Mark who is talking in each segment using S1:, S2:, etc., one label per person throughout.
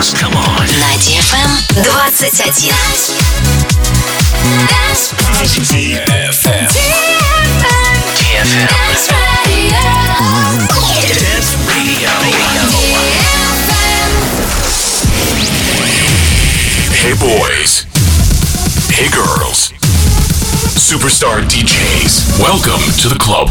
S1: dance. Come on.
S2: На DFM 21. Dance.
S1: DFM. DFM. Dance Radio. Dance Radio. Hey boys. Hey girls. Superstar DJs. Welcome to the club.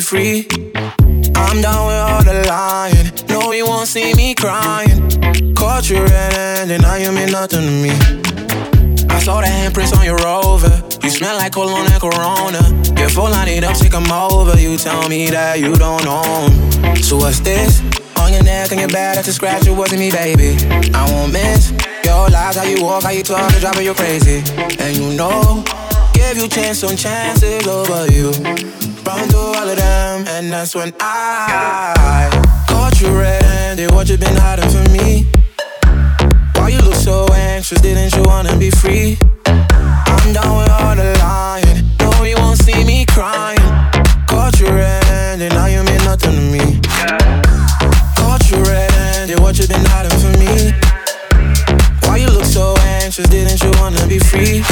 S3: Free? I'm down with all the lying. No, you won't see me crying. Caught you red-handed, now you mean nothing to me. I saw the handprints on your rover. You smell like cologne and Corona. Before line it up, take 'em over. You tell me that you don't 'em. So what's this? On your neck and your back, that's a scratch. It wasn't me, baby. I won't miss your lies, how you walk, how you talk, it's driving you crazy. And you know, give you chance on chances over you. Run through all of them, and that's when I caught you red-handed. What you been hiding from me? Why you look so anxious? Didn't you wanna be free? I'm down with all the lying. No, you won't see me crying. Caught you red-handed, now you mean nothing to me. Caught you red-handed, what you been hiding from me? Why you look so anxious? Didn't you wanna be free?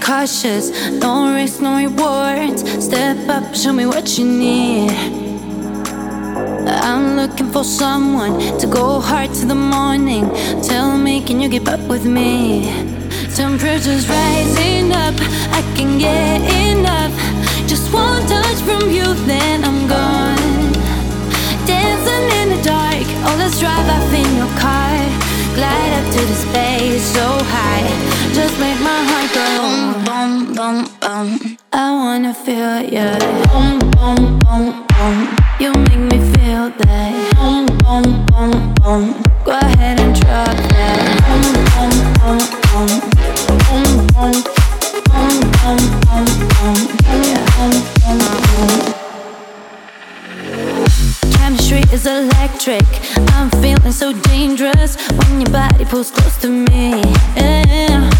S4: Cautious. No risk, no rewards. Step up, show me what you need. I'm looking for someone to go hard to the morning. Tell me, can you keep up with me? Temperature's rising up, I can get enough. Just one touch from you, then I'm gone. Dancing in the dark, oh, let's drive off in your car. Glide up to the space so high, just make my heart go boom, boom, boom. boom. I wanna feel ya. Boom, boom, boom, boom. You make me feel that. Boom, boom, boom, boom. Go ahead and drop that. Boom, boom, boom, boom. Boom, boom, boom, boom, boom, boom. Yeah, boom, boom, boom. Chemistry is electric. I'm feeling so dangerous when your body pulls close to me. Yeah.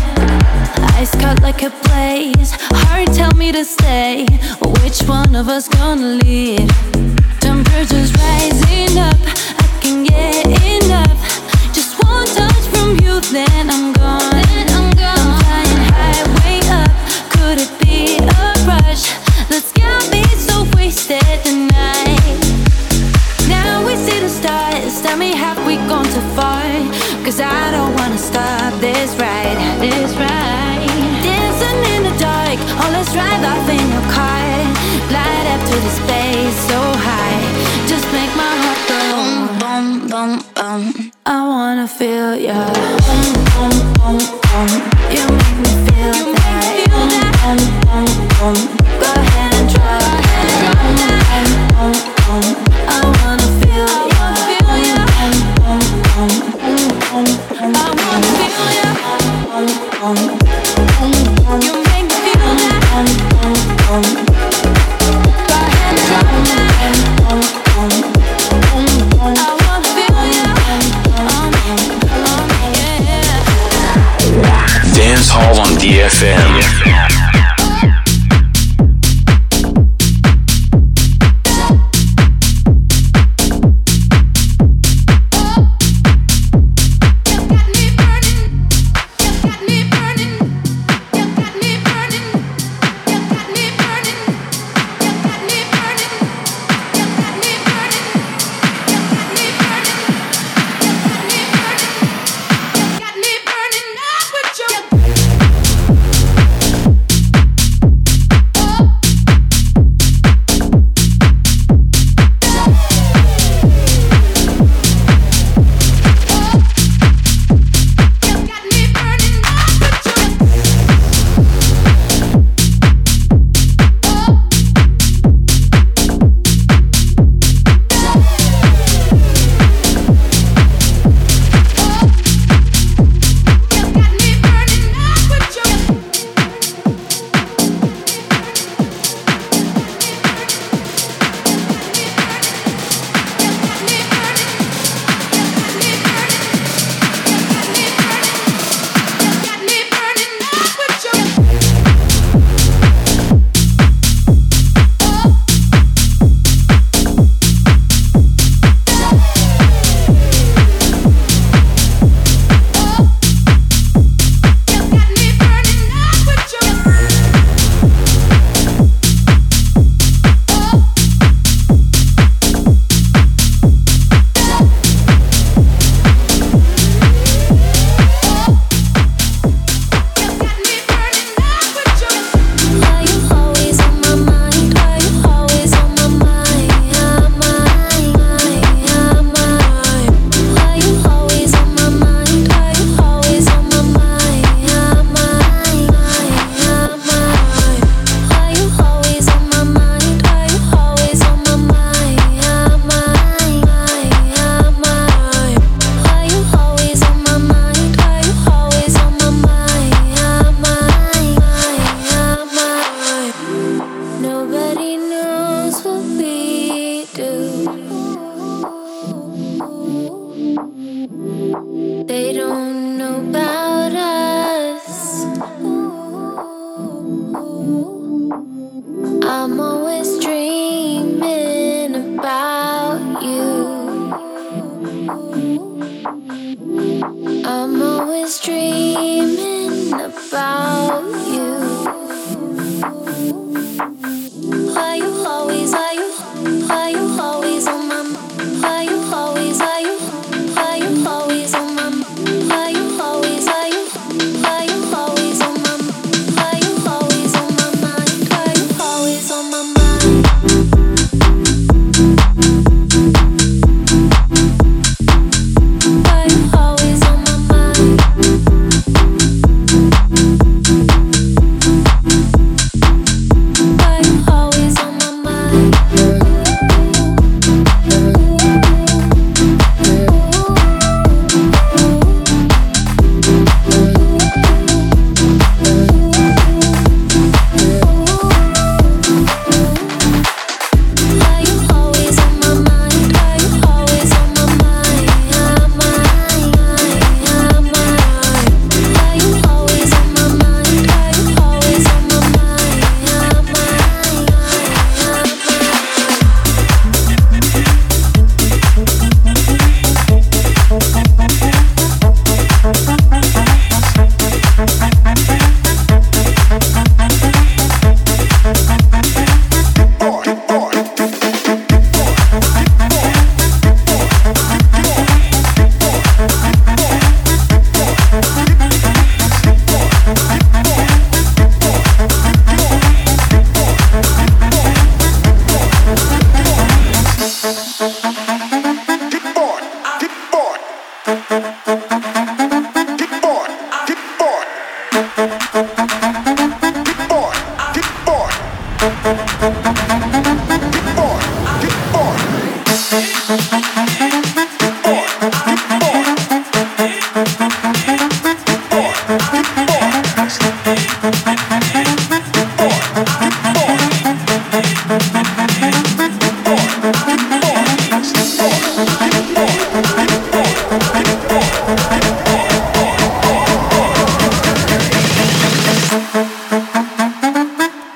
S4: Ice cut like a blaze. Heart tell me to stay. Which one of us gonna lead? Temperature's rising up. I can get enough. Just one touch from you, then I'm gone. I'm flying high, way up. Could it be a rush? Let's get me so wasted tonight. Now we see the stars. Tell me, have we gone too far? Cause I I wanna feel. You make me feel that. Go ahead
S5: FM.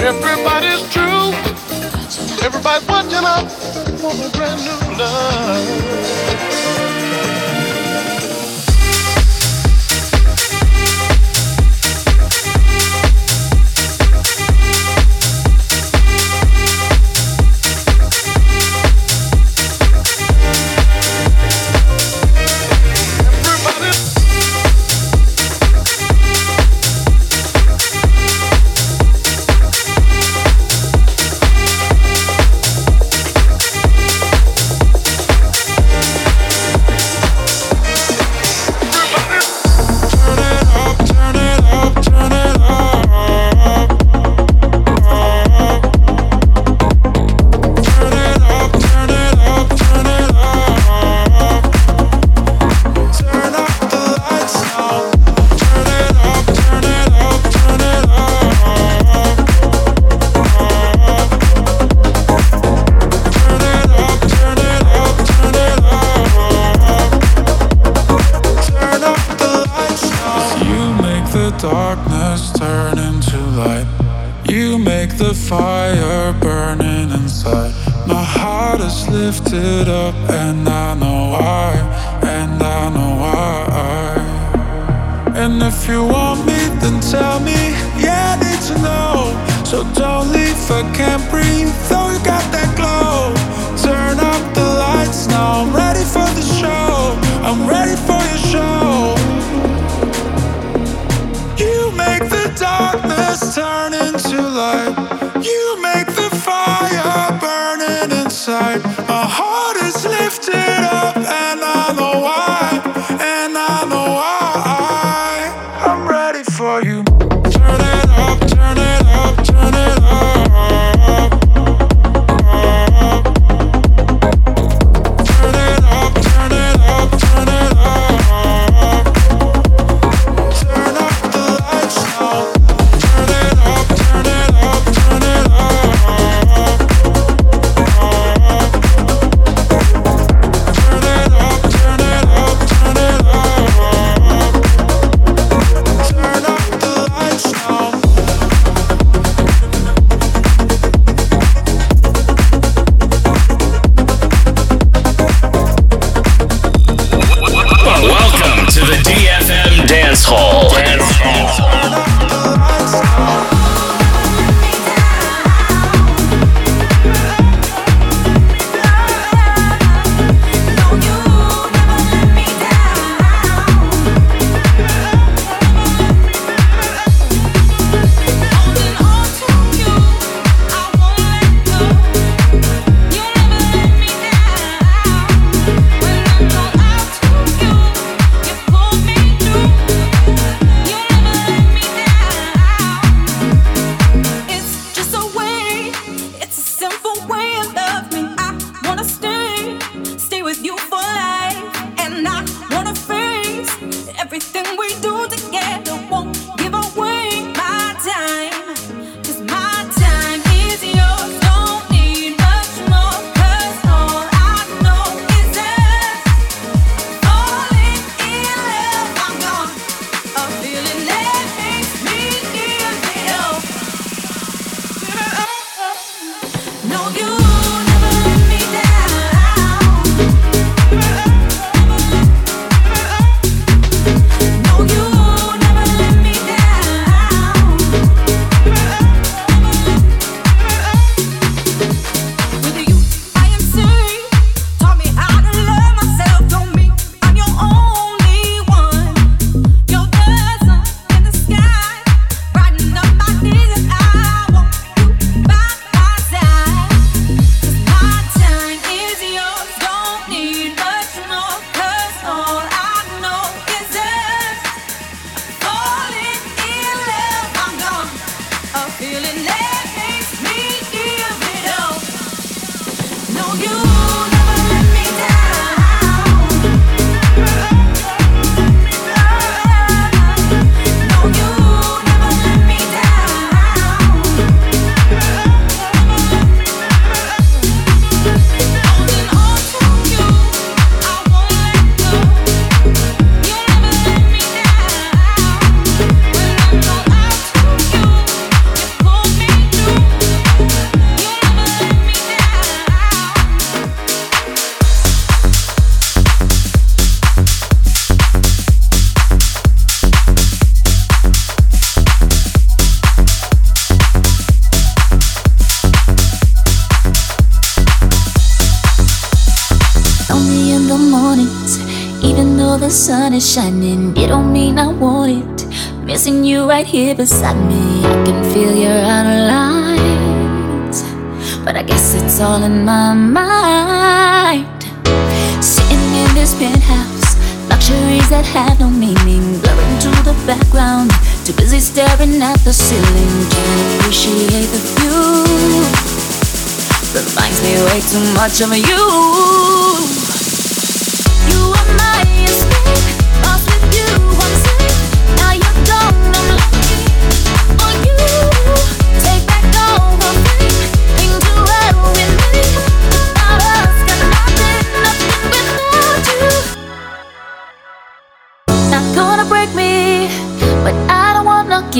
S6: Everybody's true. Everybody's watching out for a brand new love.
S7: Missing you right here beside me, I can feel your outer but I guess it's all in my mind. Sitting in this penthouse, luxuries that have no meaning, blurring to the background. Too busy staring at the ceiling, can't appreciate the view. Reminds me way too much of you. You are my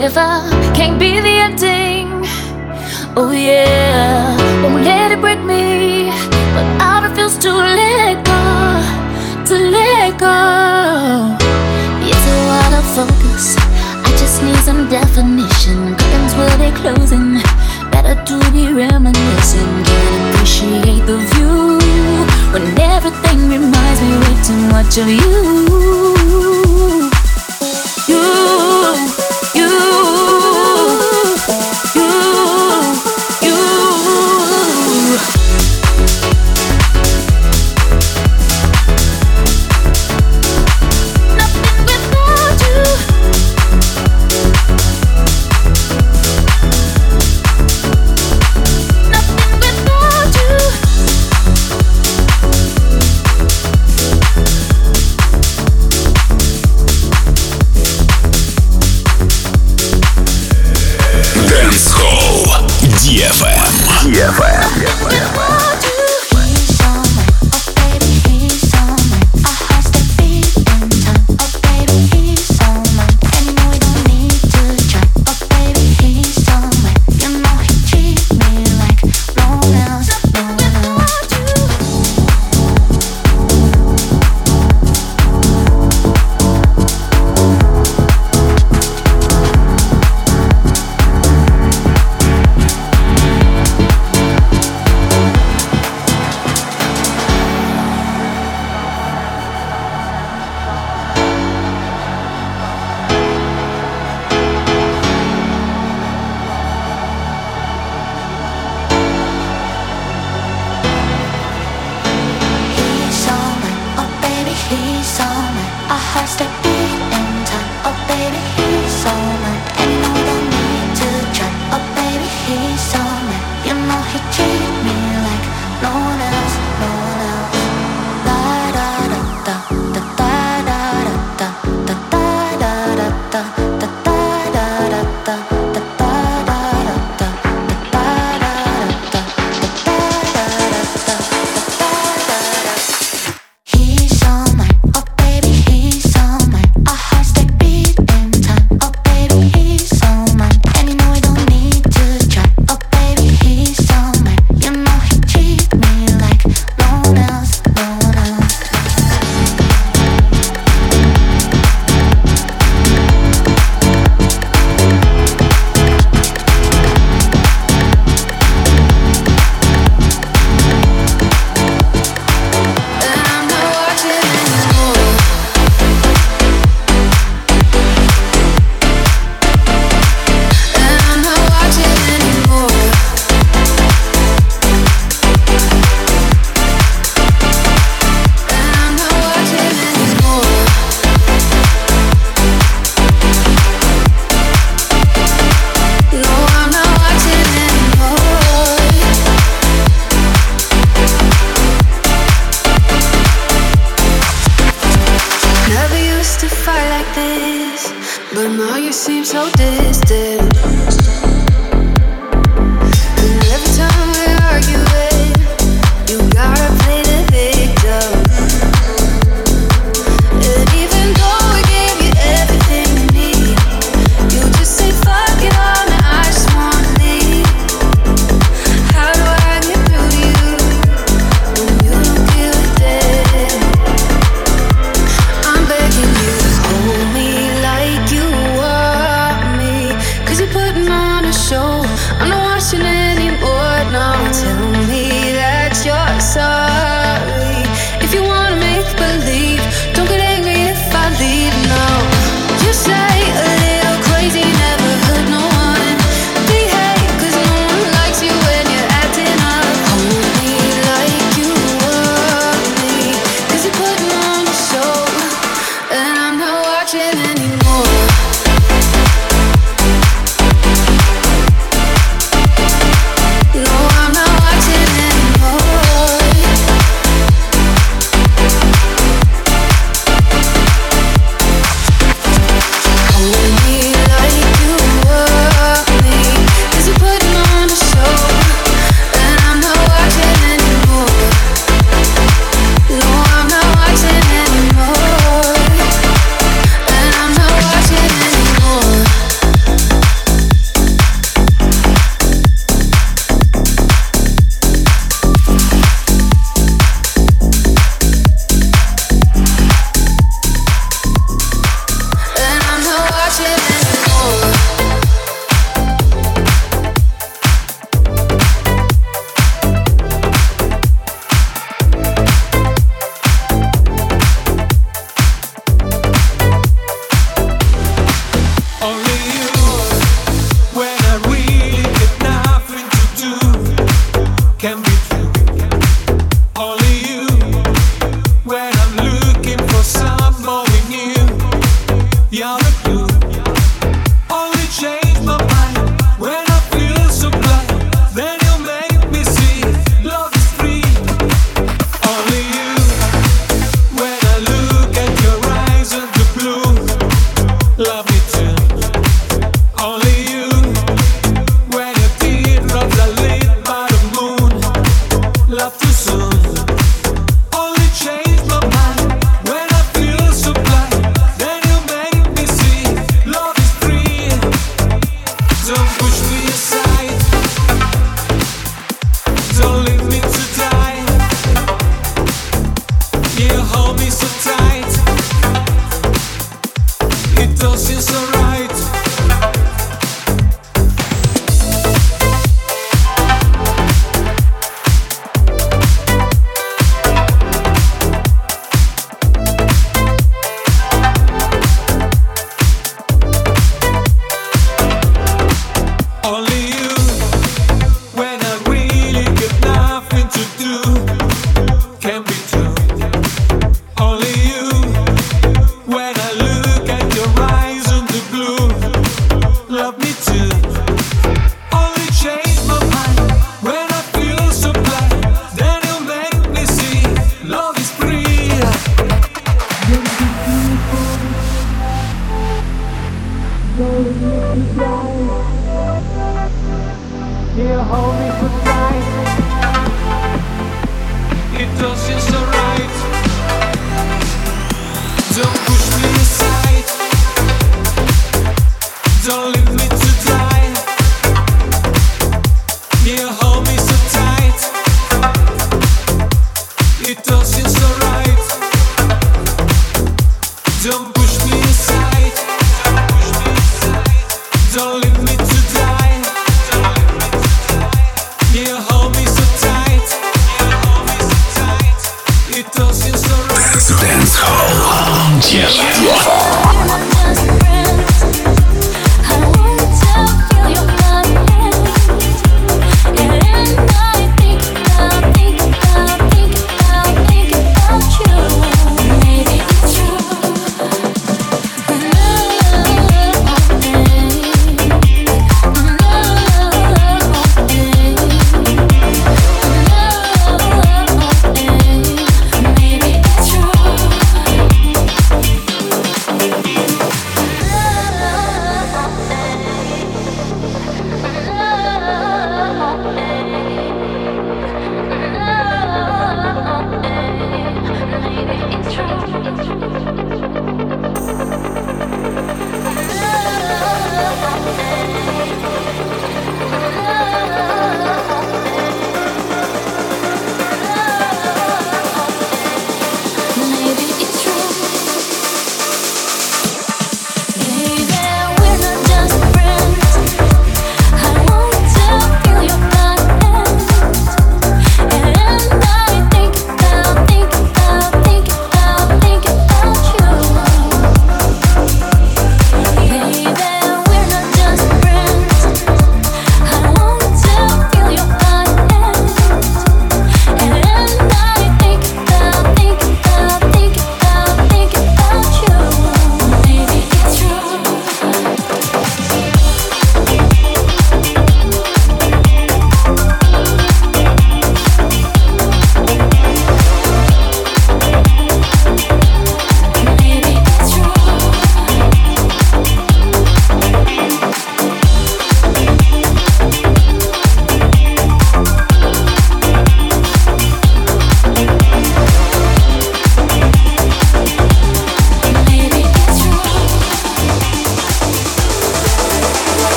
S7: give up. Can't be the ending. Oh yeah, won't let it break me, but I refuse to let go, to let go. It's a lot of focus. I just need some definition. Curtains will be closing. Better to be reminiscing. Can't appreciate the view when everything reminds me way too much of you, you,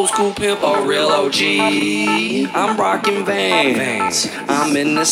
S8: old school pimp, a real OG. I'm rocking Vans. I'm in the